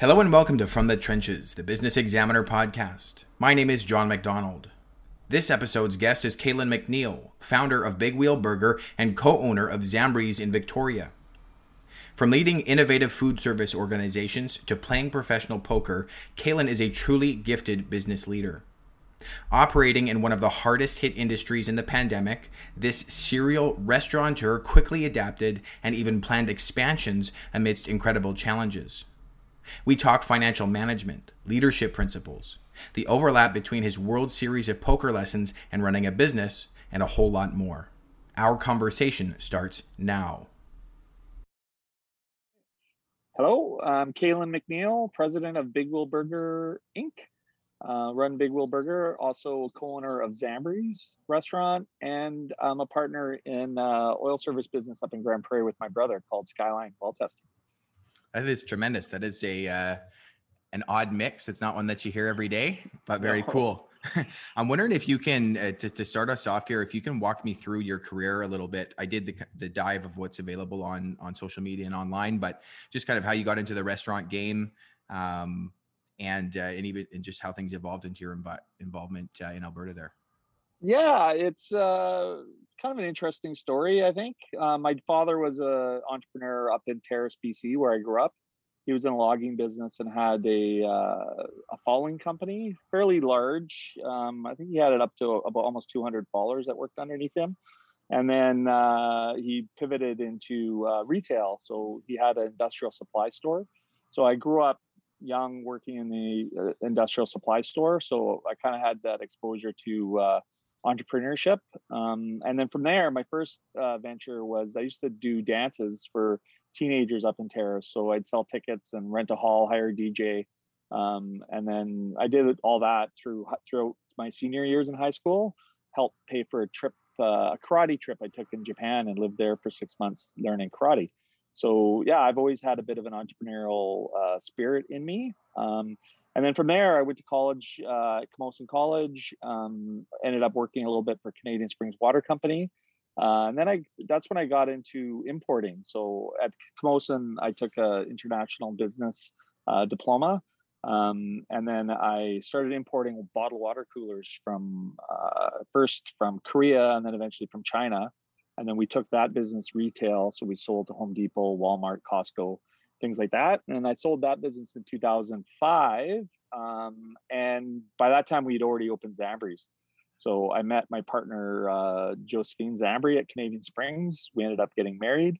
Hello and welcome to From the Trenches, the Business Examiner podcast. My name is John McDonald. This episode's guest is Kaylin McNeil, founder of Big Wheel Burger and co owner of Zambri's in Victoria. From leading innovative food service organizations to playing professional poker, Kaylin is a truly gifted business leader. Operating in one of the hardest hit industries in the pandemic, this serial restaurateur quickly adapted and even planned expansions amidst incredible challenges. We talk financial management, leadership principles, the overlap between his World Series of poker lessons and running a business, and a whole lot more. Our conversation starts now. Hello, I'm Kaylin McNeil, president of Big Wheel Burger Inc. Uh, run Big Wheel Burger, also co-owner of Zambri's restaurant, and I'm a partner in uh, oil service business up in Grande Prairie with my brother called Skyline Well Testing. That is tremendous. That is a uh, an odd mix. It's not one that you hear every day, but very no. cool. I'm wondering if you can uh, to, to start us off here, if you can walk me through your career a little bit. I did the, the dive of what's available on on social media and online, but just kind of how you got into the restaurant game, um, and uh, and even and just how things evolved into your inv- involvement uh, in Alberta there. Yeah, it's uh, kind of an interesting story. I think uh, my father was a entrepreneur up in Terrace, BC, where I grew up. He was in a logging business and had a uh, a following company, fairly large. Um, I think he had it up to about almost 200 fallers that worked underneath him. And then uh, he pivoted into uh, retail. So he had an industrial supply store. So I grew up young working in the uh, industrial supply store. So I kind of had that exposure to uh, entrepreneurship. Um, and then from there, my first uh, venture was I used to do dances for teenagers up in Terrace. So I'd sell tickets and rent a hall, hire a DJ. Um, and then I did all that through throughout my senior years in high school, helped pay for a trip, uh, a karate trip I took in Japan and lived there for six months learning karate. So yeah, I've always had a bit of an entrepreneurial uh, spirit in me. Um, and then from there, I went to college uh, Camosun College. Um, ended up working a little bit for Canadian Springs Water Company, uh, and then I that's when I got into importing. So at Camosun, I took an international business uh, diploma, um, and then I started importing bottled water coolers from uh, first from Korea and then eventually from China. And then we took that business retail. So we sold to Home Depot, Walmart, Costco, things like that. And I sold that business in 2005. Um, and by that time, we had already opened Zambri's. So I met my partner, uh, Josephine Zambri at Canadian Springs. We ended up getting married.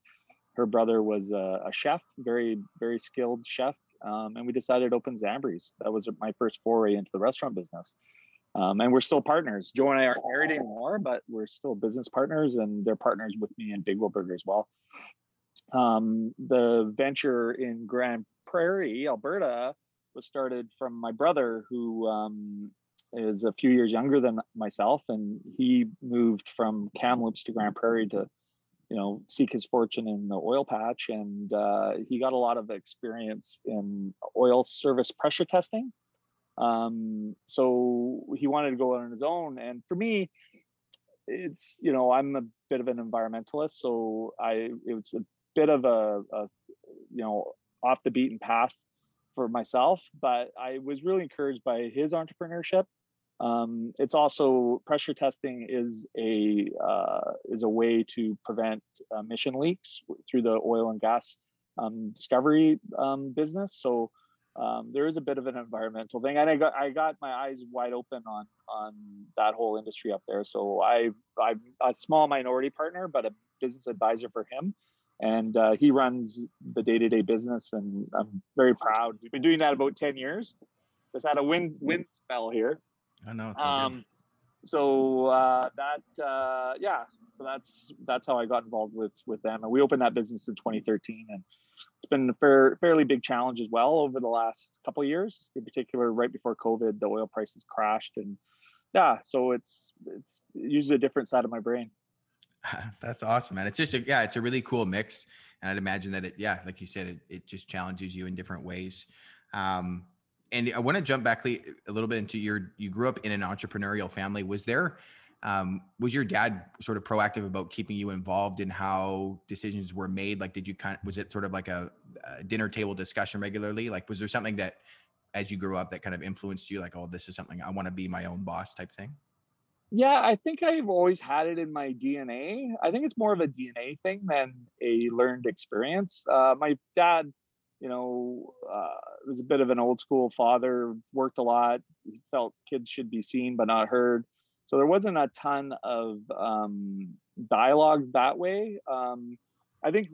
Her brother was a, a chef, very, very skilled chef. Um, and we decided to open Zambri's. That was my first foray into the restaurant business. Um, and we're still partners. Joe and I aren't married anymore, but we're still business partners, and they're partners with me in Big Wheel Burger as well. Um, the venture in Grande Prairie, Alberta, was started from my brother, who um, is a few years younger than myself, and he moved from Kamloops to Grande Prairie to, you know, seek his fortune in the oil patch, and uh, he got a lot of experience in oil service pressure testing. Um, so he wanted to go on his own, and for me, it's you know I'm a bit of an environmentalist, so I it was a bit of a, a you know off the beaten path for myself, but I was really encouraged by his entrepreneurship. Um, it's also pressure testing is a uh, is a way to prevent emission leaks through the oil and gas um, discovery um, business. So um, there is a bit of an environmental thing, and I got I got my eyes wide open on on that whole industry up there. So I I'm a small minority partner, but a business advisor for him and uh, he runs the day-to-day business and i'm very proud. We've been doing that about 10 years. Just had a wind wind spell here. I know um, so uh, that uh, yeah so that's that's how i got involved with with them. And we opened that business in 2013 and it's been a fair, fairly big challenge as well over the last couple of years in particular right before covid the oil prices crashed and yeah so it's it's it uses a different side of my brain That's awesome, man. It's just a, yeah, it's a really cool mix, and I'd imagine that it yeah, like you said, it it just challenges you in different ways. Um, and I want to jump back a little bit into your you grew up in an entrepreneurial family. Was there Um, was your dad sort of proactive about keeping you involved in how decisions were made? Like, did you kind of, was it sort of like a, a dinner table discussion regularly? Like, was there something that as you grew up that kind of influenced you like oh this is something i want to be my own boss type thing yeah i think i've always had it in my dna i think it's more of a dna thing than a learned experience. Uh, my dad you know uh, was a bit of an old school father worked a lot he felt kids should be seen but not heard. So there wasn't a ton of um, dialogue that way. Um, I think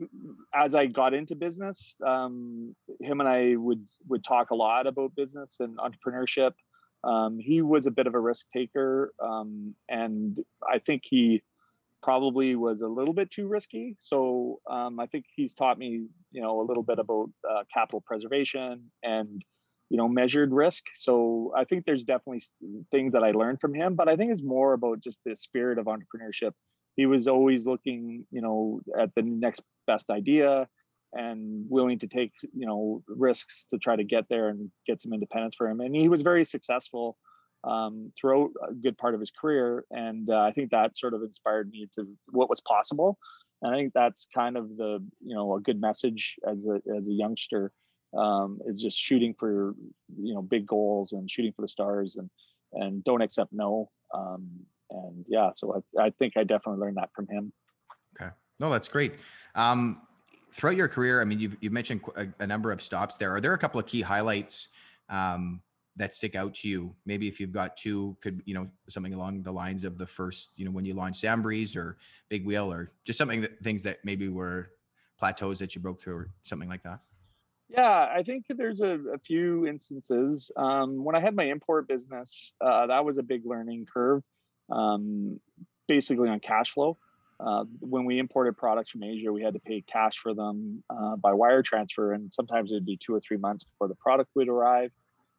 as I got into business, um, him and I would would talk a lot about business and entrepreneurship. Um, he was a bit of a risk taker, um, and I think he probably was a little bit too risky. So um, I think he's taught me, you know, a little bit about uh, capital preservation and you know measured risk. So I think there's definitely things that I learned from him, but I think it's more about just the spirit of entrepreneurship he was always looking, you know, at the next best idea and willing to take, you know, risks to try to get there and get some independence for him. And he was very successful um, throughout a good part of his career. And uh, I think that sort of inspired me to what was possible. And I think that's kind of the, you know, a good message as a, as a youngster um, is just shooting for, you know, big goals and shooting for the stars and, and don't accept no. Um, and yeah, so I, I think I definitely learned that from him. Okay, no, that's great. Um, throughout your career, I mean, you've you've mentioned a, a, number of stops there. Are there a couple of key highlights um, that stick out to you? Maybe if you've got two, could you know something along the lines of the first, you know, when you launched Zambri's or Big Wheel, or just something that things that maybe were plateaus that you broke through, or something like that. Yeah, I think there's a, a few instances. Um, when I had my import business, uh, that was a big learning curve um, basically on cash flow. Uh, when we imported products from Asia, we had to pay cash for them uh, by wire transfer, and sometimes it'd be two or three months before the product would arrive.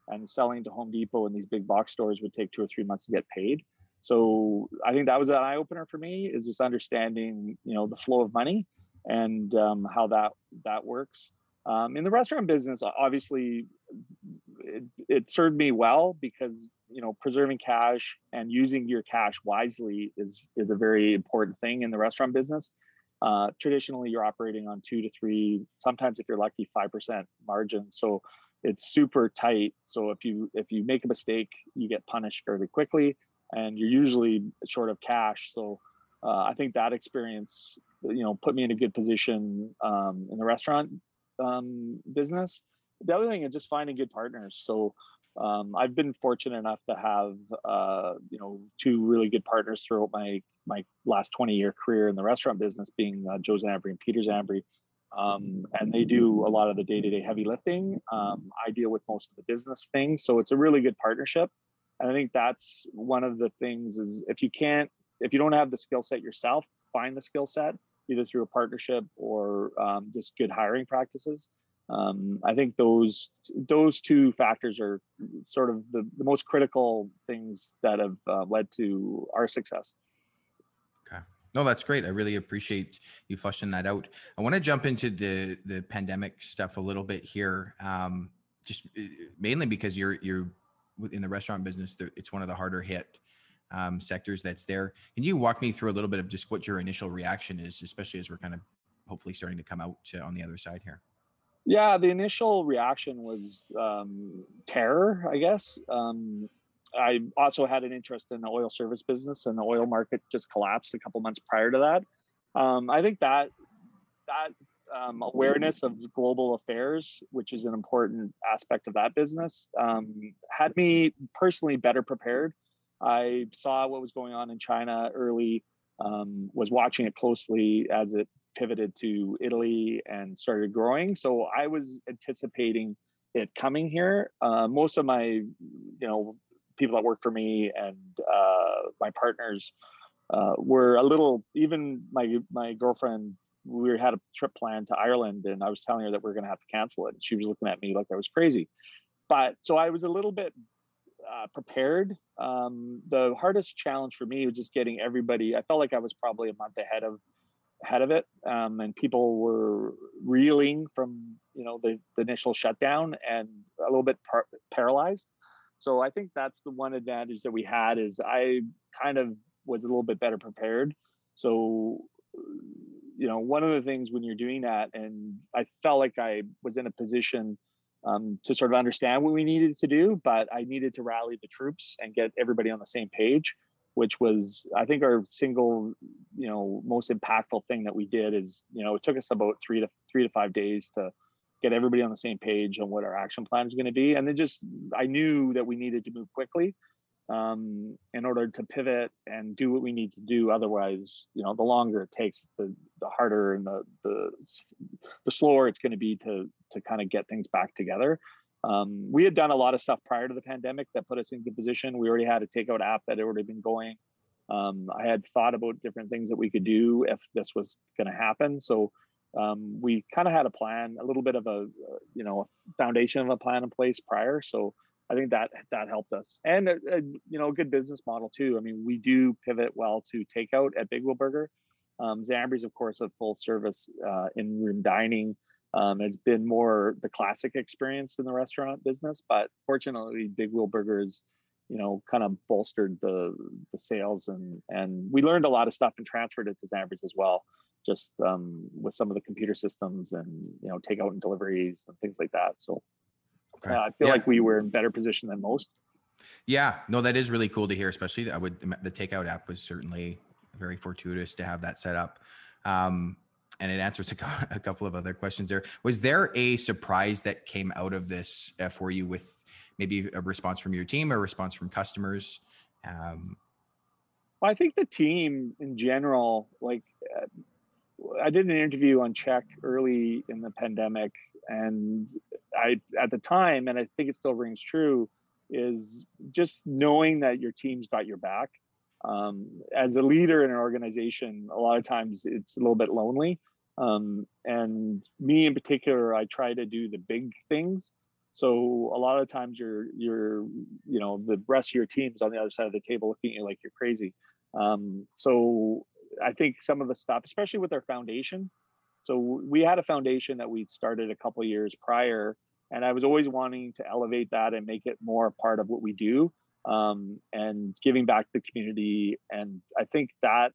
And selling to Home Depot and these big box stores would take two or three months to get paid. So I think that was an eye opener for me is just understanding, you know, the flow of money and um, how that that works. Um, in the restaurant business, obviously, it, it served me well because you know preserving cash and using your cash wisely is is a very important thing in the restaurant business. Uh, traditionally you're operating on two to three sometimes if you're lucky five percent margin. So it's super tight. So if you if you make a mistake you get punished fairly quickly and you're usually short of cash. So uh, i think that experience you know put me in a good position um, in the restaurant um, business the other thing is just finding good partners so um, I've been fortunate enough to have uh, you know two really good partners throughout my my last 20 year career in the restaurant business, being uh, Joe Zambri and Peter Zambri. Um, and they do a lot of the day to day heavy lifting. Um, I deal with most of the business things, so it's a really good partnership. And I think that's one of the things is if you can't, if you don't have the skill set yourself, find the skill set either through a partnership or um, just good hiring practices um, I think those those two factors are sort of the, the most critical things that have uh, led to our success. Okay. No, that's great. I really appreciate you fleshing that out. I want to jump into the the pandemic stuff a little bit here, um, just uh, mainly because you're you're in the restaurant business. It's one of the harder hit um, sectors that's there. Can you walk me through a little bit of just what your initial reaction is, especially as we're kind of hopefully starting to come out to, on the other side here? Yeah, the initial reaction was um, terror, I guess. Um, I also had an interest in the oil service business, and the oil market just collapsed a couple months prior to that. Um, I think that that um, awareness of global affairs, which is an important aspect of that business, um, had me personally better prepared. I saw what was going on in China early, um, was watching it closely as it pivoted to Italy and started growing. So I was anticipating it coming here. Uh, most of my, you know, people that work for me and uh, my partners uh, were a little. Even my my girlfriend, we had a trip planned to Ireland, and I was telling her that we are going to have to cancel it. And she was looking at me like I was crazy. But so I was a little bit uh, prepared. Um, the hardest challenge for me was just getting everybody. I felt like I was probably a month ahead of ahead of it, um, and people were reeling from you know the, the initial shutdown and a little bit par- paralyzed. So I think that's the one advantage that we had is I kind of was a little bit better prepared. So, you know, one of the things when you're doing that, and I felt like I was in a position um, to sort of understand what we needed to do, but I needed to rally the troops and get everybody on the same page, which was, I think, our single, you know, most impactful thing that we did is, you know, it took us about three to three to five days to get everybody on the same page on what our action plan is going to be. And then just, I knew that we needed to move quickly um, in order to pivot and do what we need to do. Otherwise, you know, the longer it takes, the the harder and the the the slower it's going to be to to kind of get things back together. Um, we had done a lot of stuff prior to the pandemic that put us in good position. We already had a takeout app that had already been going. Um, I had thought about different things that we could do if this was going to happen. So um, we kind of had a plan, a little bit of a, you know, a foundation of a plan in place prior. So I think that that helped us, and a, uh, a, uh, you know, a good business model too. I mean, we do pivot well to takeout at Big Wheel Burger. Um, Zambri's, of course, a full service uh, in room dining. Um, it's been more the classic experience in the restaurant business, but fortunately, Big Wheel Burgers, you know, kind of bolstered the the sales, and and we learned a lot of stuff and transferred it to Zambri's as well, just um, with some of the computer systems and you know takeout and deliveries and things like that. So Okay. Uh, I feel yeah. like we were in better position than most. Yeah, no, that is really cool to hear. Especially, I would the takeout app was certainly very fortuitous to have that set up. Um, and it answers a, couple of other questions there. Was there a surprise that came out of this uh, for you with maybe a response from your team a response from customers? Um, well, I think the team in general, like uh, I did an interview on CHEK early in the pandemic, and I at the time, and I think it still rings true, is just knowing that your team's got your back. Um, as a leader in an organization, a lot of times it's a little bit lonely. Um, and me in particular, I try to do the big things. So a lot of times you're you're you know the rest of your team's on the other side of the table looking at you like you're crazy. Um, so I think some of the stuff, especially with our foundation, so we had a foundation that we'd started a couple years prior, and I was always wanting to elevate that and make it more part of what we do um, and giving back to the community. And I think that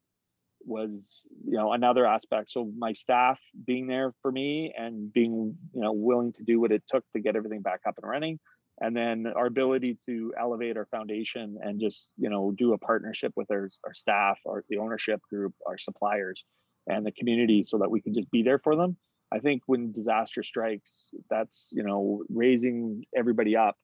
was you know another aspect so my staff being there for me and being you know willing to do what it took to get everything back up and running and then our ability to elevate our foundation and just you know do a partnership with our, our staff our the ownership group our suppliers and the community so that we can just be there for them. I think when disaster strikes, that's you know raising everybody up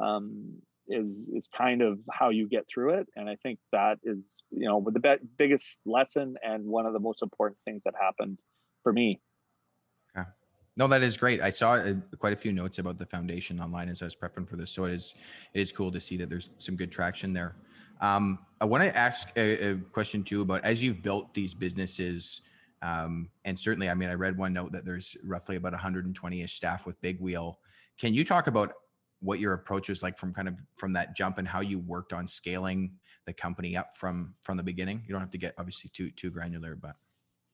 um, is is kind of how you get through it, and I think that is you know the be- biggest lesson and one of the most important things that happened for me. Okay. No, that is great. I saw uh, quite a few notes about the foundation online as I was prepping for this, so it is it is cool to see that there's some good traction there. Um, I want to ask a, a, question too about as you've built these businesses, um, and certainly, I mean, I read one note that there's roughly about 120ish staff with Big Wheel. Can you talk about what your approach was like from kind of from that jump and how you worked on scaling the company up from from the beginning? You don't have to get obviously too too granular, but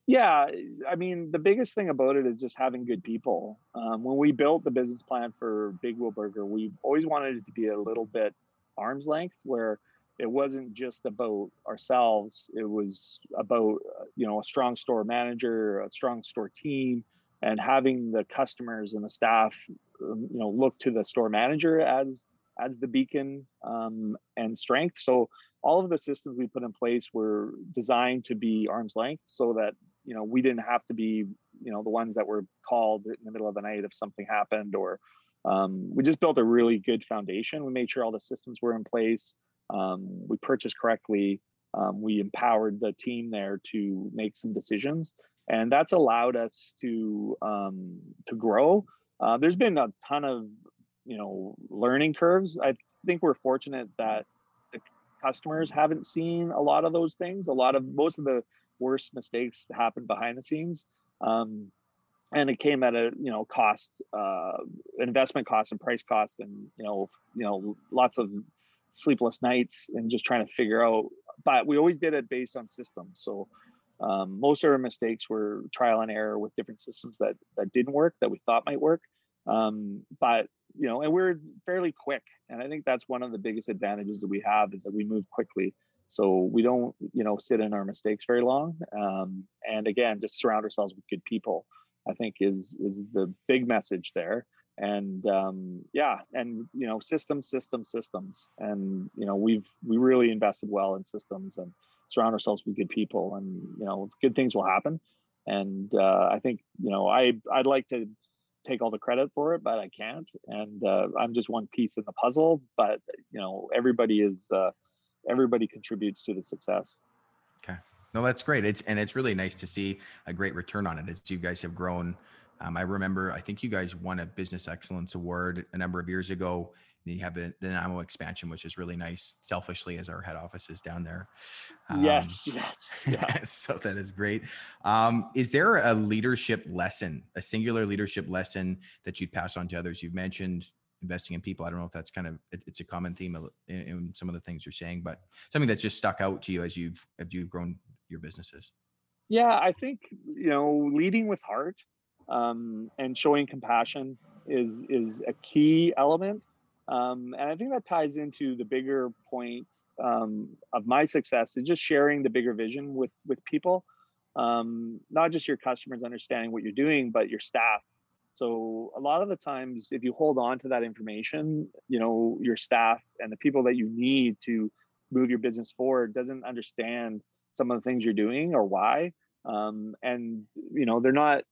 yeah, I mean, the biggest thing about it is just having good people. Um, when we built the business plan for Big Wheel Burger, we always wanted it to be a little bit arm's length, where it wasn't just about ourselves it was about uh, you know a strong store manager a strong store team and having the customers and the staff um, you know look to the store manager as as the beacon um, and strength so all of the systems we put in place were designed to be arm's length so that you know we didn't have to be you know the ones that were called in the middle of the night if something happened or um, we just built a really good foundation we made sure all the systems were in place um, we purchased correctly. Um, we empowered the team there to make some decisions, and that's allowed us to um, to grow. Uh, there's been a ton of you know learning curves. I think we're fortunate that the customers haven't seen a lot of those things. A lot of most of the worst mistakes happen behind the scenes. Um, and it came at a you know cost uh, investment cost and price costs and you know you know lots of sleepless nights and just trying to figure out. But we always did it based on systems. So um, most of our mistakes were trial and error with different systems that that didn't work that we thought might work. Um, but you know, and we're fairly quick, and I think that's one of the biggest advantages that we have is that we move quickly. So we don't, you know, sit in our mistakes very long. Um, and again, just surround ourselves with good people. I think is is the big message there. And um, yeah, and you know, systems, systems, systems. And you know, we've we really invested well in systems and surround ourselves with good people, and you know, good things will happen. And uh, I think you know, I I'd like to take all the credit for it, but I can't. And uh, I'm just one piece in the puzzle. But you know, everybody is uh, everybody contributes to the success. Okay. No, that's great. It's and it's really nice to see a great return on it. It's you guys have grown. Um, I remember, I think you guys won a business excellence award a number of years ago. You have the, the Nanaimo expansion, which is really nice. Selfishly, as our head office is down there. Um, yes, yes, yes. so that is great. Um, is there a leadership lesson, a singular leadership lesson that you'd pass on to others? You've mentioned investing in people. I don't know if that's kind of it, it's a common theme in, in, some of the things you're saying, but something that's just stuck out to you as you've as you've grown your businesses. Yeah, I think you know leading with heart um, and showing compassion is is a key element, um, and I think that ties into the bigger point um, of my success is just sharing the bigger vision with with people, um, not just your customers understanding what you're doing, but your staff so a lot of the times, if you hold on to that information, you know, your staff and the people that you need to move your business forward doesn't understand some of the things you're doing or why. Um, and you know, they're not,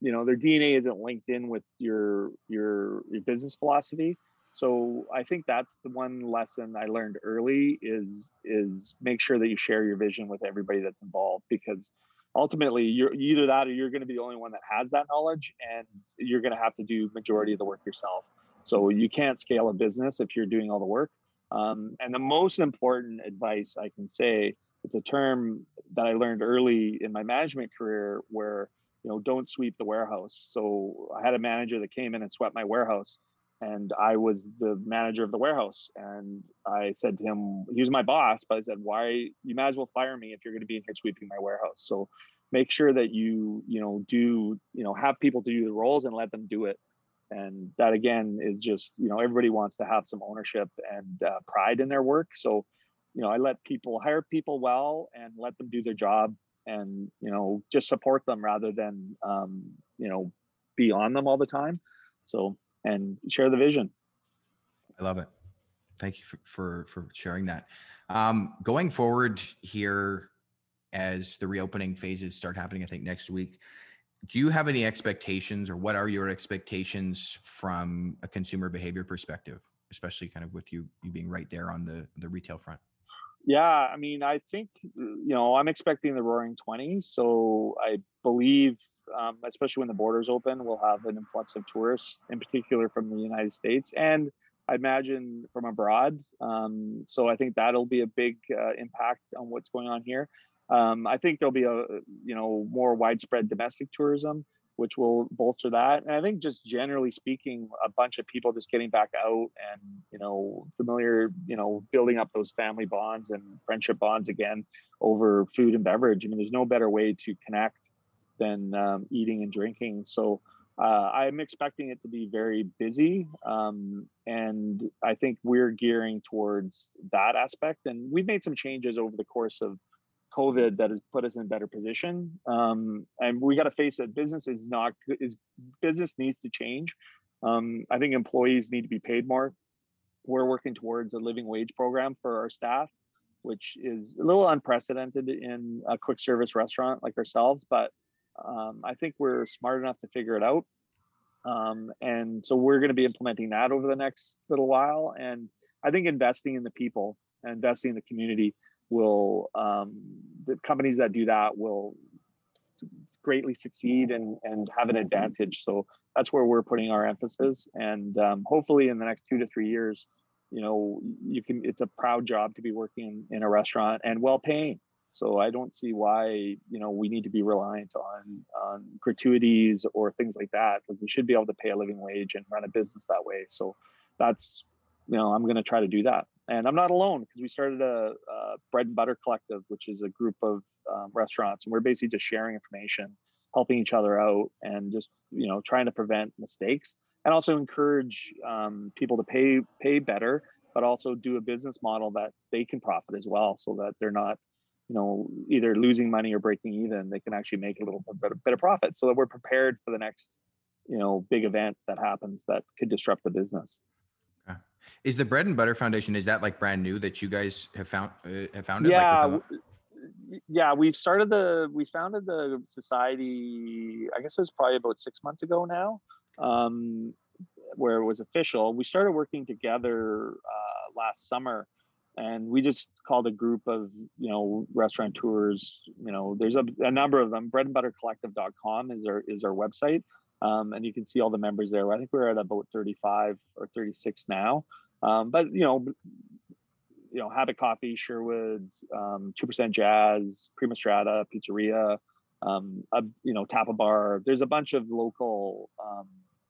you know, their DNA isn't linked in with your your your business philosophy. So I think that's the one lesson I learned early is is make sure that you share your vision with everybody that's involved because ultimately you're either that or you're going to be the only one that has that knowledge and you're going to have to do majority of the work yourself. So you can't scale a business if you're doing all the work. Um, and the most important advice i can say it's a term that i learned early in my management career where you know don't sweep the warehouse. So i had a manager that came in and swept my warehouse and I was the manager of the warehouse. And I said to him, he was my boss, but I said, why you might as well fire me if you're going to be in here sweeping my warehouse. So make sure that you, you know, do, you know, have people to do the roles and let them do it. And that again is just, you know, everybody wants to have some ownership and uh, pride in their work. So, you know, I let people hire people well and let them do their job and, you know, just support them rather than, um, you know, be on them all the time. So and share the vision. I love it. Thank you for for, for sharing that. Um, going forward here, as the reopening phases start happening, I think next week, do you have any expectations, or what are your expectations from a consumer behavior perspective, especially kind of with you you being right there on the the retail front? Yeah, I mean, I think you know I'm expecting the Roaring Twenties, so I believe um, especially when the borders open, we'll have an influx of tourists, in particular from the United States and I imagine from abroad. Um, so I think that'll be a big uh, impact on what's going on here. Um, I think there'll be a you know more widespread domestic tourism, which will bolster that. And I think just generally speaking, a bunch of people just getting back out and you know familiar, you know, building up those family bonds and friendship bonds again over food and beverage. I mean, there's no better way to connect than um, eating and drinking. So uh, I'm expecting it to be very busy. Um, and I think we're gearing towards that aspect. And we've made some changes over the course of COVID that has put us in a better position. Um, and we got to face that Business is not is business needs to change. Um, I think employees need to be paid more. We're working towards a living wage program for our staff, which is a little unprecedented in a quick service restaurant like ourselves, but um, I think we're smart enough to figure it out. Um, and so we're going to be implementing that over the next little while. And I think investing in the people, investing in the community will, um, the companies that do that will greatly succeed and, and have an advantage. So that's where we're putting our emphasis. And um, hopefully in the next two to three years, you know, you can, it's a proud job to be working in a restaurant and well paying. So I don't see why you know we need to be reliant on on gratuities or things like that. Like we should be able to pay a living wage and run a business that way. So that's you know I'm going to try to do that. And I'm not alone because we started a, a, bread and butter collective, which is a group of um, restaurants, and we're basically just sharing information, helping each other out, and just you know trying to prevent mistakes and also encourage um, people to pay pay better but also do a business model that they can profit as well, so that they're not, you know, either losing money or breaking even. They can actually make a little bit, bit of profit, so that we're prepared for the next, you know, big event that happens that could disrupt the business. Is the Bread and Butter Foundation is that like brand new that you guys have found uh, have founded? Yeah, like yeah, we've started the we founded the society. I guess it was probably about six months ago now, um, where it was official. We started working together uh, last summer, and we just called a group of you know restaurateurs. You know, there's a, a number of them. Bread and Butter Collective.com is our is our website. Um, and you can see all the members there. I think we're at about 35 or 36 now. Um, but you know, you know, Habit Coffee, Sherwood, um, Two Percent Jazz, Prima Strada, Pizzeria, um, a, you know, Tapa Bar. There's a bunch of local um,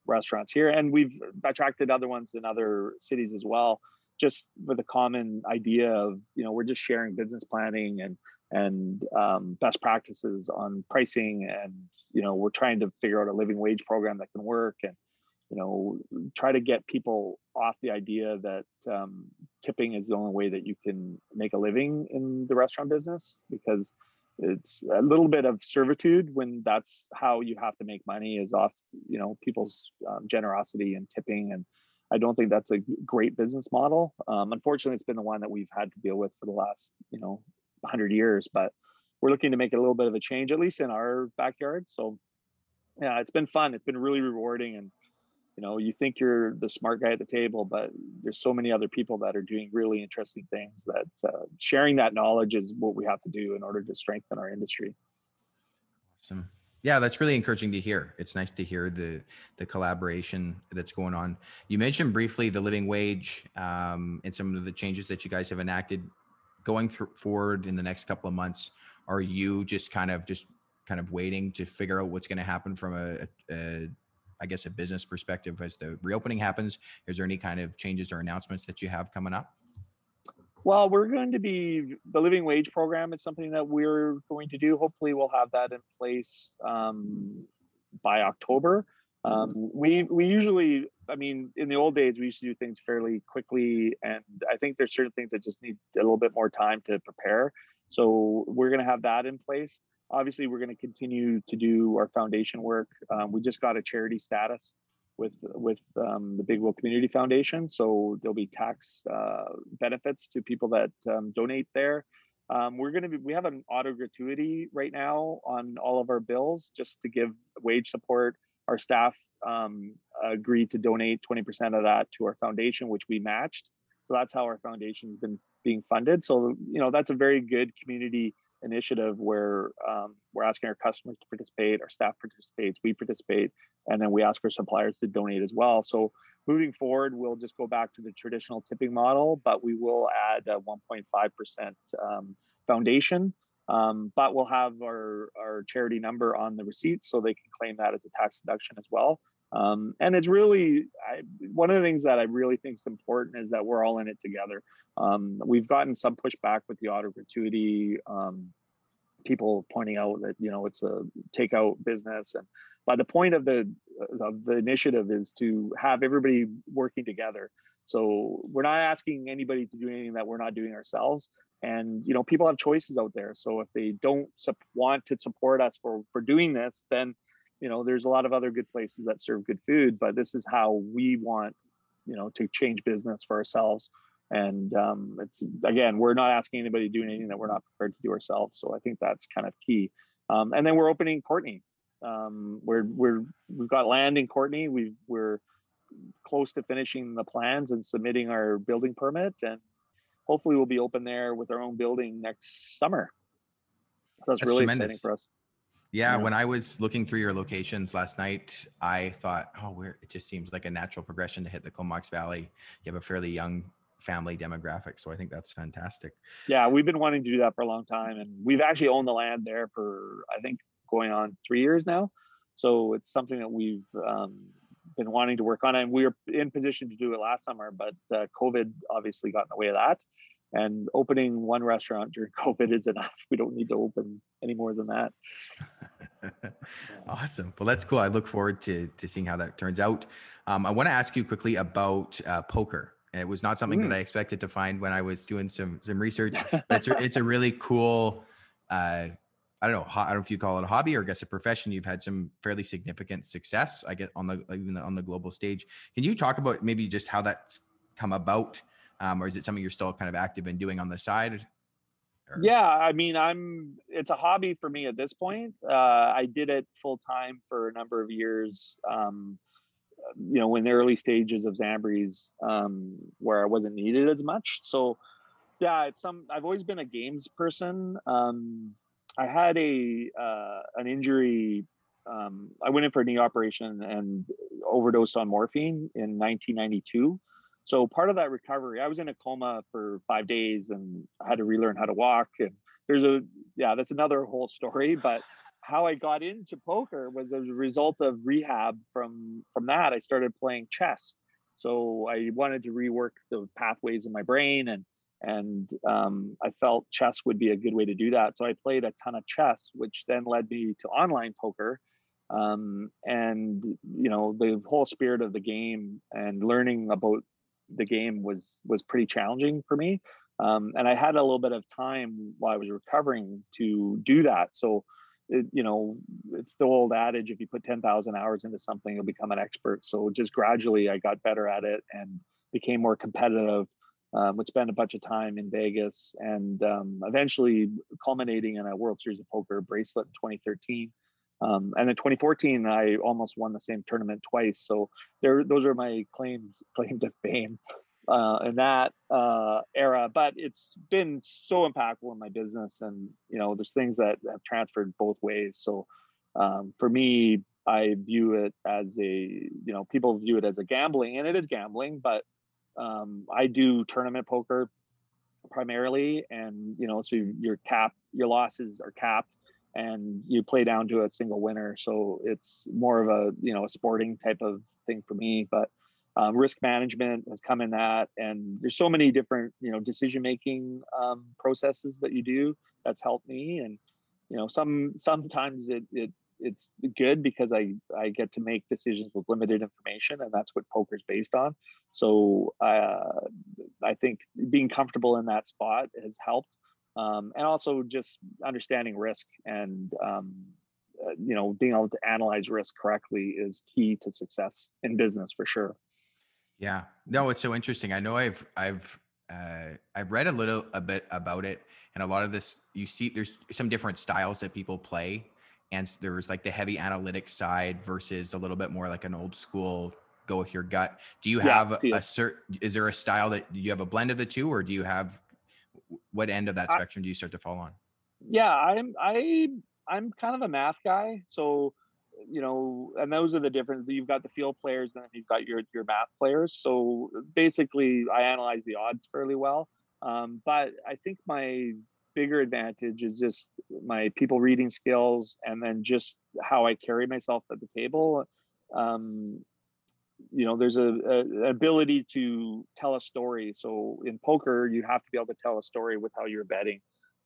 restaurants here, and we've attracted other ones in other cities as well. Just with a common idea of, you know, we're just sharing business planning and and um, best practices on pricing, and you know, we're trying to figure out a living wage program that can work and you know try to get people off the idea that um, tipping is the only way that you can make a living in the restaurant business because it's a little bit of servitude when that's how you have to make money is off you know people's um, generosity and tipping and i don't think that's a great business model. Um, unfortunately it's been the one that we've had to deal with for the last you know 100 years but we're looking to make a little bit of a change at least in our backyard so yeah it's been fun. It's been really rewarding and you know you think you're the smart guy at the table but there's so many other people that are doing really interesting things that uh, sharing that knowledge is what we have to do in order to strengthen our industry. Awesome yeah that's really encouraging to hear it's nice to hear the the collaboration that's going on you mentioned briefly the living wage um, and some of the changes that you guys have enacted going through forward in the next couple of months are you just kind of just kind of waiting to figure out what's going to happen from a, a, I guess, a business perspective as the reopening happens? Is there any kind of changes or announcements that you have coming up? Well, we're going to be the living wage program is something that we're going to do. Hopefully, we'll have that in place um, by October. Um, we we usually, I mean, in the old days, we used to do things fairly quickly, and I think there's certain things that just need a little bit more time to prepare. So we're going to have that in place obviously we're going to continue to do our foundation work um, we just got a charity status with with um, the big wheel community foundation. So there'll be tax uh, benefits to people that um, donate there. Um, we're going to be we have an auto gratuity right now on all of our bills just to give wage support. Our staff um, agreed to donate 20% of that to our foundation which we matched. So that's how our foundation has been being funded. So you know that's a very good community initiative where um, we're asking our customers to participate, our staff participates, we participate, and then we ask our suppliers to donate as well. So moving forward, we'll just go back to the traditional tipping model, but we will add a 1.5% um, foundation. Um, but we'll have our, our charity number on the receipt so they can claim that as a tax deduction as well. Um, and it's really I, one of the things that I really think is important is that we're all in it together. Um, we've gotten some pushback with the auto gratuity, um, people pointing out that you know it's a takeout business, and but the point of the of the initiative is to have everybody working together. So we're not asking anybody to do anything that we're not doing ourselves. And you know, people have choices out there. So if they don't want to support us for for doing this, then you know there's a lot of other good places that serve good food but this is how we want you know to change business for ourselves. And um, it's again we're not asking anybody to do anything that we're not prepared to do ourselves so i think that's kind of key. Um, and then we're opening Courtenay. Um, we're we're we've got land in Courtenay. We've we're close to finishing the plans and submitting our building permit and hopefully we'll be open there with our own building next summer. That's, that's really tremendous. exciting for us yeah, when I was looking through your locations last night, I thought, oh, where it just seems like a natural progression to hit the Comox Valley. You have a fairly young family demographic, so I think that's fantastic. Yeah, we've been wanting to do that for a long time, and we've actually owned the land there for I think going on three years now. So it's something that we've um, been wanting to work on, and we were in position to do it last summer, but uh, COVID obviously got in the way of that. And opening one restaurant during COVID is enough. We don't need to open any more than that. awesome. Well, that's cool. I look forward to to seeing how that turns out. Um, I want to ask you quickly about uh, poker. It was not something mm. that I expected to find when I was doing some some research. But it's a, it's a really cool. Uh, I don't know. I don't know if you call it a hobby or I guess a profession. You've had some fairly significant success, I guess, on the even on the global stage. Can you talk about maybe just how that's come about, um, or is it something you're still kind of active in doing on the side? Or? Yeah, I mean, I'm. It's a hobby for me at this point. Uh, I did it full time for a number of years. Um, you know, in the early stages of Zambri's, um, where I wasn't needed as much. So, yeah, it's some. I've always been a games person. Um, I had a uh, an injury. Um, I went in for a knee operation and overdosed on morphine in 1992. So part of that recovery, I was in a coma for five days and I had to relearn how to walk. And there's a yeah, that's another whole story. But how I got into poker was as a result of rehab from from that. I started playing chess. So I wanted to rework the pathways in my brain and and um, I felt chess would be a good way to do that. So I played a ton of chess, which then led me to online poker. Um, and you know the whole spirit of the game and learning about the game was was pretty challenging for me. Um, and I had a little bit of time while I was recovering to do that. So, it, you know, it's the old adage: if you put ten thousand hours into something, you'll become an expert. So, just gradually, I got better at it and became more competitive. Um, would spend a bunch of time in Vegas, and um, eventually culminating in a World Series of Poker bracelet in 2013. Um, and in 2014, I almost won the same tournament twice. So there, those are my claims claim to fame uh, in that uh, era. But it's been so impactful in my business, and you know, there's things that have transferred both ways. So um, for me, I view it as a you know, people view it as a gambling, and it is gambling. But um, I do tournament poker primarily, and you know, so your cap, your losses are capped and you play down to a single winner. So it's more of a you know a sporting type of thing for me. But um, risk management has come in that, and there's so many different you know decision making um, processes that you do that's helped me. And you know some sometimes it it it's good because I I get to make decisions with limited information, and that's what poker's based on. So uh, I think being comfortable in that spot has helped um, and also just understanding risk and um, uh, you know being able to analyze risk correctly is key to success in business for sure. Yeah. No it's so interesting. I know i've i've uh, i've read a little a bit about it and a lot of this you see there's some different styles that people play and there's like the heavy analytics side versus a little bit more like an old school go with your gut. Do you have yeah, a, a certain is there a style that do you have a blend of the two or do you have what end of that spectrum I, do you start to fall on? Yeah, I'm I I'm kind of a math guy, so you know, and those are the different. You've got the feel players, and then you've got your your math players. So basically, I analyze the odds fairly well. Um, but I think my bigger advantage is just my people reading skills, and then just how I carry myself at the table. Um, you know there's a, a, ability to tell a story. So in poker you have to be able to tell a story with how you're betting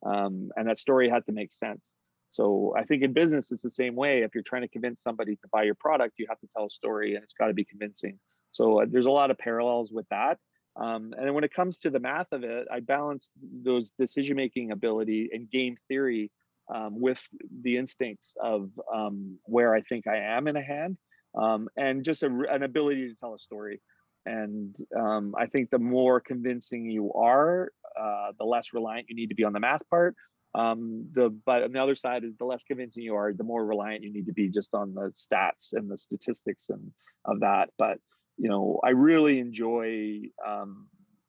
um, and that story has to make sense. So i think in business it's the same way. If you're trying to convince somebody to buy your product you have to tell a story and it's got to be convincing. So uh, there's a lot of parallels with that um, and when it comes to the math of it i balance those decision making ability and game theory um, with the instincts of um, where i think i am in a hand um, and just a, an ability to tell a story. And um, I think the more convincing you are, uh, the less reliant you need to be on the math part. Um, the but on the other side is the less convincing you are, the more reliant you need to be just on the stats and the statistics and of that. But you know, I really enjoy um,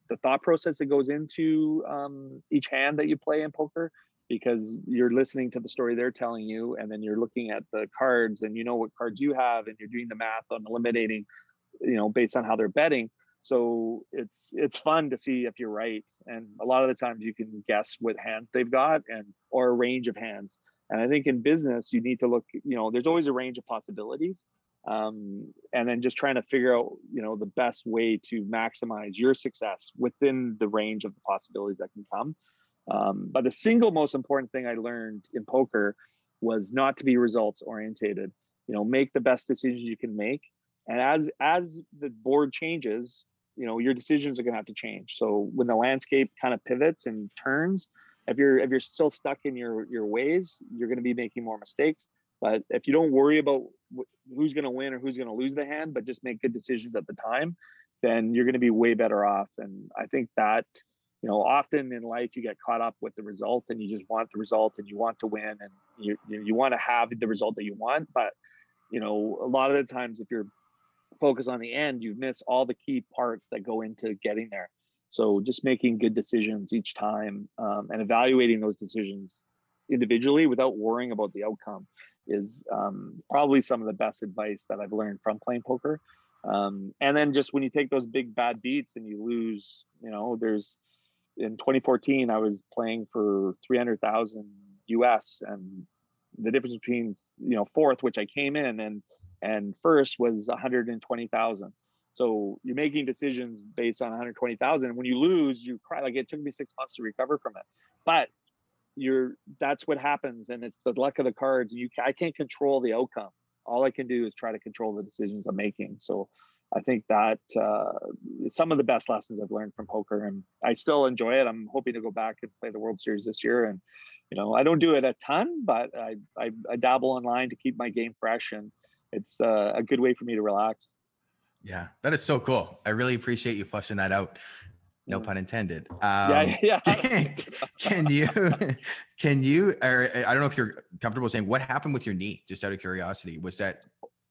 the thought process that goes into um, each hand that you play in poker because you're listening to the story they're telling you and then you're looking at the cards and you know what cards you have and you're doing the math on eliminating you know based on how they're betting. So it's it's fun to see if you're right and a lot of the times you can guess what hands they've got and or a range of hands. And i think in business you need to look you know there's always a range of possibilities um, and then just trying to figure out you know the best way to maximize your success within the range of the possibilities that can come um, but the single most important thing I learned in poker was not to be results orientated. You know, make the best decisions you can make, and as as the board changes, you know your decisions are going to have to change. So when the landscape kind of pivots and turns if you're if you're still stuck in your your ways you're going to be making more mistakes. But if you don't worry about who's going to win or who's going to lose the hand but just make good decisions at the time then you're going to be way better off. And i think that you know often in life you get caught up with the result and you just want the result and you want to win and you you, want to have the result that you want but you know a lot of the times if you're focused on the end you miss all the key parts that go into getting there so just making good decisions each time um, and evaluating those decisions individually without worrying about the outcome is um, probably some of the best advice that I've learned from playing poker. Um, and then just when you take those big bad beats and you lose, you know, there's in 2014 I was playing for 300,000 US, and the difference between you know fourth, which I came in, and and first was 120,000. So you're making decisions based on 120,000. When you lose, you cry. Like it took me six months to recover from it, but you're that's what happens, and it's the luck of the cards. You I can't control the outcome. All I can do is try to control the decisions I'm making. So I think that uh, some of the best lessons I've learned from poker, and I still enjoy it. I'm hoping to go back and play the World Series this year, and you know I don't do it a ton, but I I, I dabble online to keep my game fresh, and it's uh, a good way for me to relax. Yeah, that is so cool. I really appreciate you fleshing that out. No pun intended. Um, yeah, yeah. Can, can you, can you, or I don't know if you're comfortable saying what happened with your knee, just out of curiosity. Was that?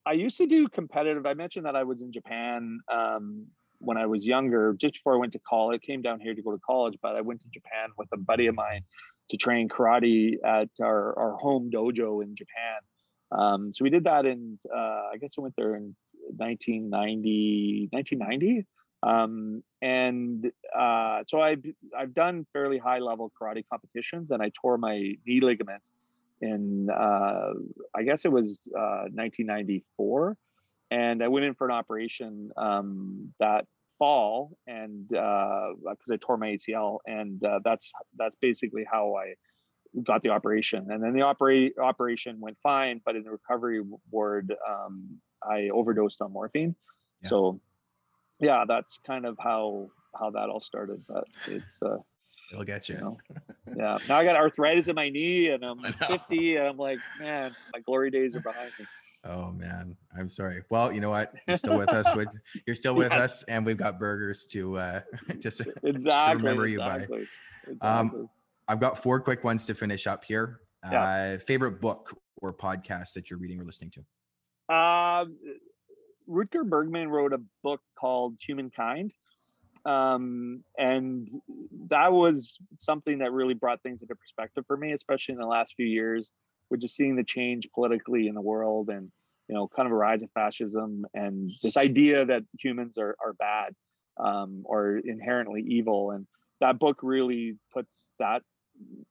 I used to do competitive. I mentioned that I was in Japan um, when I was younger, just before I went to college. I came down here to go to college, but I went to Japan with a buddy of mine to train karate at our, our home dojo in Japan. Um, so we did that in, uh, I guess I went there in 1990, 1990. Um, and uh, so I've, I've done fairly high level karate competitions and I tore my knee ligament in, uh, I guess it was uh, 1994. And I went in for an operation um, that fall and because uh, I tore my ACL. And uh, that's, that's basically how I got the operation. And then the operate, operation went fine, but in the recovery ward, um, I overdosed on morphine. Yeah. So yeah, that's kind of how how that all started. But it's uh it'll get you. you know, yeah. Now I got arthritis in my knee and I'm 50 and I'm like, man, my glory days are behind me. Oh man, I'm sorry. Well, you know what? You're still with us. With, you're still with yes. us, and we've got burgers to uh just exactly, to remember you exactly, by. Exactly. Um, I've got four quick ones to finish up here. Yeah. Uh, favorite book or podcast that you're reading or listening to? Uh, Rutger Bregman wrote a book called Humankind. Um, and that was something that really brought things into perspective for me, especially in the last few years, with just seeing the change politically in the world and, you know, kind of a rise of fascism and this idea that humans are, are bad um, or inherently evil. And that book really puts that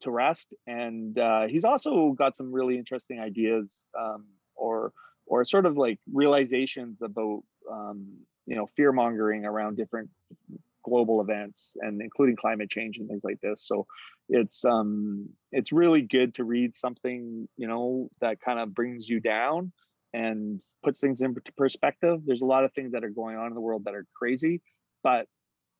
to rest. And uh, he's also got some really interesting ideas um, or or sort of like realizations about um, you know fear mongering around different global events and including climate change and things like this. So it's um it's really good to read something you know that kind of brings you down and puts things into perspective. There's a lot of things that are going on in the world that are crazy but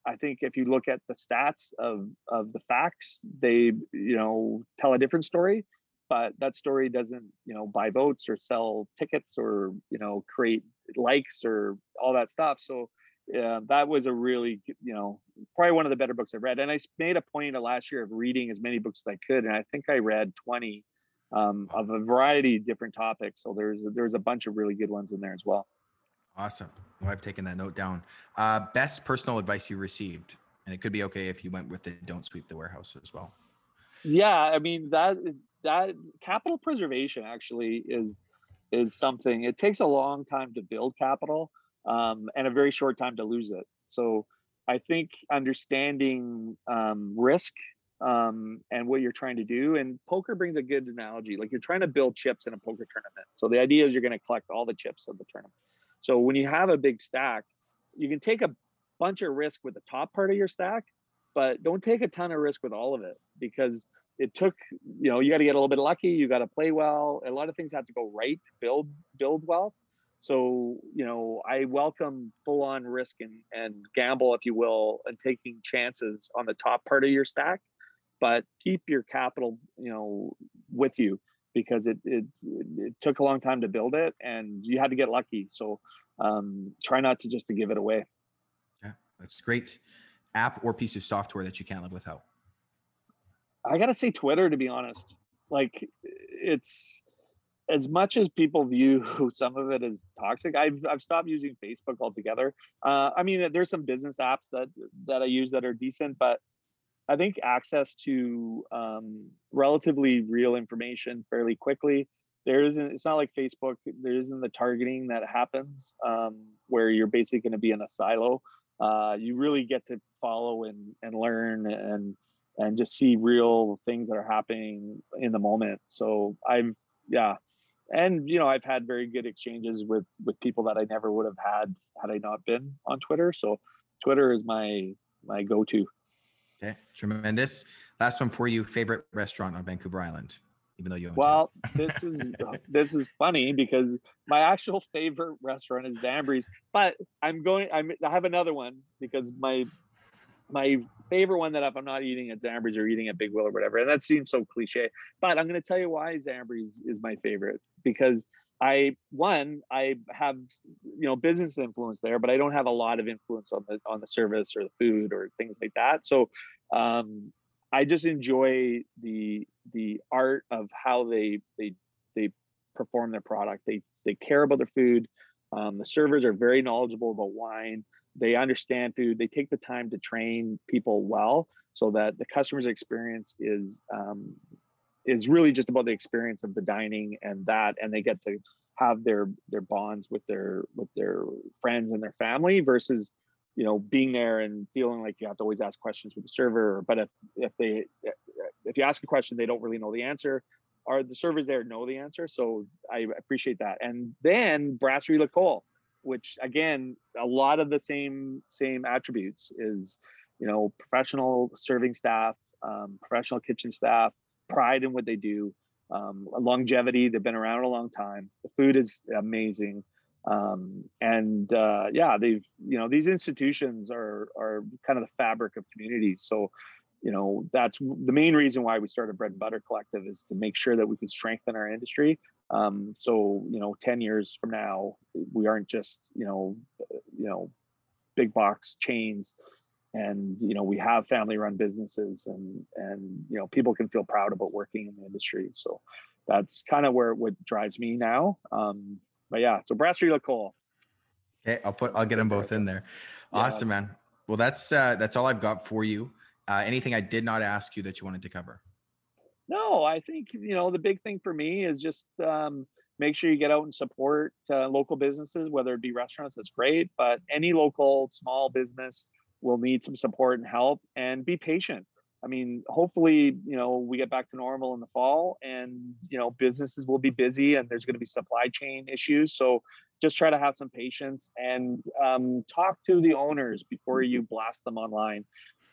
i think if you look at the stats of of the facts they you know tell a different story but that story doesn't you know buy votes or sell tickets or you know create likes or all that stuff. So yeah, that was a really you know probably one of the better books i've read and i made a point of last year of reading as many books as i could and i think i read 20 um, of a variety of different topics so there's there's a bunch of really good ones in there as well. Awesome. Well i've taken that note down. Uh, best personal advice you received and it could be okay if you went with the don't sweep the warehouse as well. Yeah i mean that that capital preservation actually is is something it takes a long time to build capital um, and a very short time to lose it. So i think understanding um, risk um, and what you're trying to do and poker brings a good analogy like you're trying to build chips in a poker tournament. So the idea is you're going to collect all the chips of the tournament. So when you have a big stack you can take a bunch of risk with the top part of your stack but don't take a ton of risk with all of it because it took you know you got to get a little bit lucky you got to play well a lot of things have to go right to build build wealth So, you know, I welcome full on risk and, and gamble, if you will, and taking chances on the top part of your stack, but keep your capital, you know, with you because it, it, it took a long time to build it and you had to get lucky. So um, try not to just to give it away. Yeah, that's great. App or piece of software that you can't live without. I gotta say Twitter to be honest. Like it's as much as people view some of it as toxic, I've I've stopped using Facebook altogether. Uh, I mean, there's some business apps that that I use that are decent, but I think access to um, relatively real information fairly quickly. There isn't. It's not like Facebook. There isn't the targeting that happens um, where you're basically going to be in a silo. Uh, you really get to follow and and learn and and just see real things that are happening in the moment. So I've yeah, and you know I've had very good exchanges with with people that I never would have had had I not been on Twitter. So Twitter is my my go to. Okay, tremendous. Last one for you. Favorite restaurant on Vancouver Island, even though you. Well, this is this is funny because my actual favorite restaurant is Zambri's, but I'm going. I'm, I have another one because my my favorite one that if I'm not eating at Zambri's or eating at Big Wheel or whatever, and that seems so cliche, but I'm going to tell you why Zambri's is my favorite because I one I have you know business influence there, but I don't have a lot of influence on the on the service or the food or things like that. So um, I just enjoy the the art of how they they they perform their product. They they care about their food. Um, the servers are very knowledgeable about wine they understand food they take the time to train people well so that the customer's experience is um, is really just about the experience of the dining and that and they get to have their their bonds with their with their friends and their family versus you know being there and feeling like you have to always ask questions with the server. But if if they if you ask a question they don't really know the answer. Are the servers there know the answer? So i appreciate that. And then Brasserie L'Ecole which again a lot of the same same attributes is you know professional serving staff um, professional kitchen staff pride in what they do um, longevity they've been around a long time the food is amazing um, and uh, yeah they've you know these institutions are are kind of the fabric of communities so you know that's the main reason why we started bread and butter collective is to make sure that we can strengthen our industry um, so you know 10 years from now we aren't just you know you know big box chains. And you know we have family run businesses and and you know people can feel proud about working in the industry. So that's kind of where what drives me now. Um but yeah so Brasserie L'Ecole okay i'll put i'll get them both in there. Awesome yeah. man. Well that's uh that's all i've got for you. Uh, anything I did not ask you that you wanted to cover? No, I think you know the big thing for me is just um, make sure you get out and support uh, local businesses, whether it be restaurants. That's great, but any local small business will need some support and help, and be patient. I mean, hopefully, you know, we get back to normal in the fall, and you know, businesses will be busy, and there's going to be supply chain issues. So just try to have some patience and um, talk to the owners before you blast them online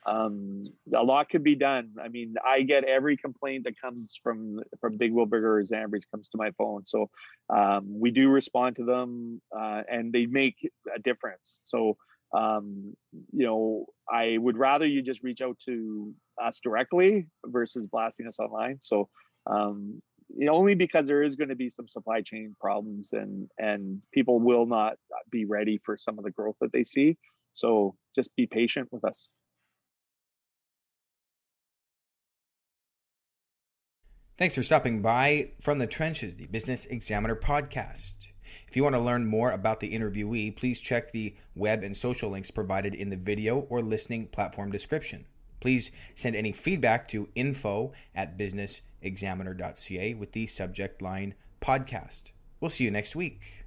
um, a lot could be done. I mean, I get every complaint that comes from from Big Wheel Burger or Zambri's comes to my phone. So um, we do respond to them, uh, and they make a difference. So um, you know, I would rather you just reach out to us directly versus blasting us online. So um, you know, only because there is going to be some supply chain problems, and and people will not be ready for some of the growth that they see. So just be patient with us. Thanks for stopping by from the trenches, the Business Examiner podcast. If you want to learn more about the interviewee, please check the web and social links provided in the video or listening platform description. Please send any feedback to info at businessexaminer.ca with the subject line podcast. We'll see you next week.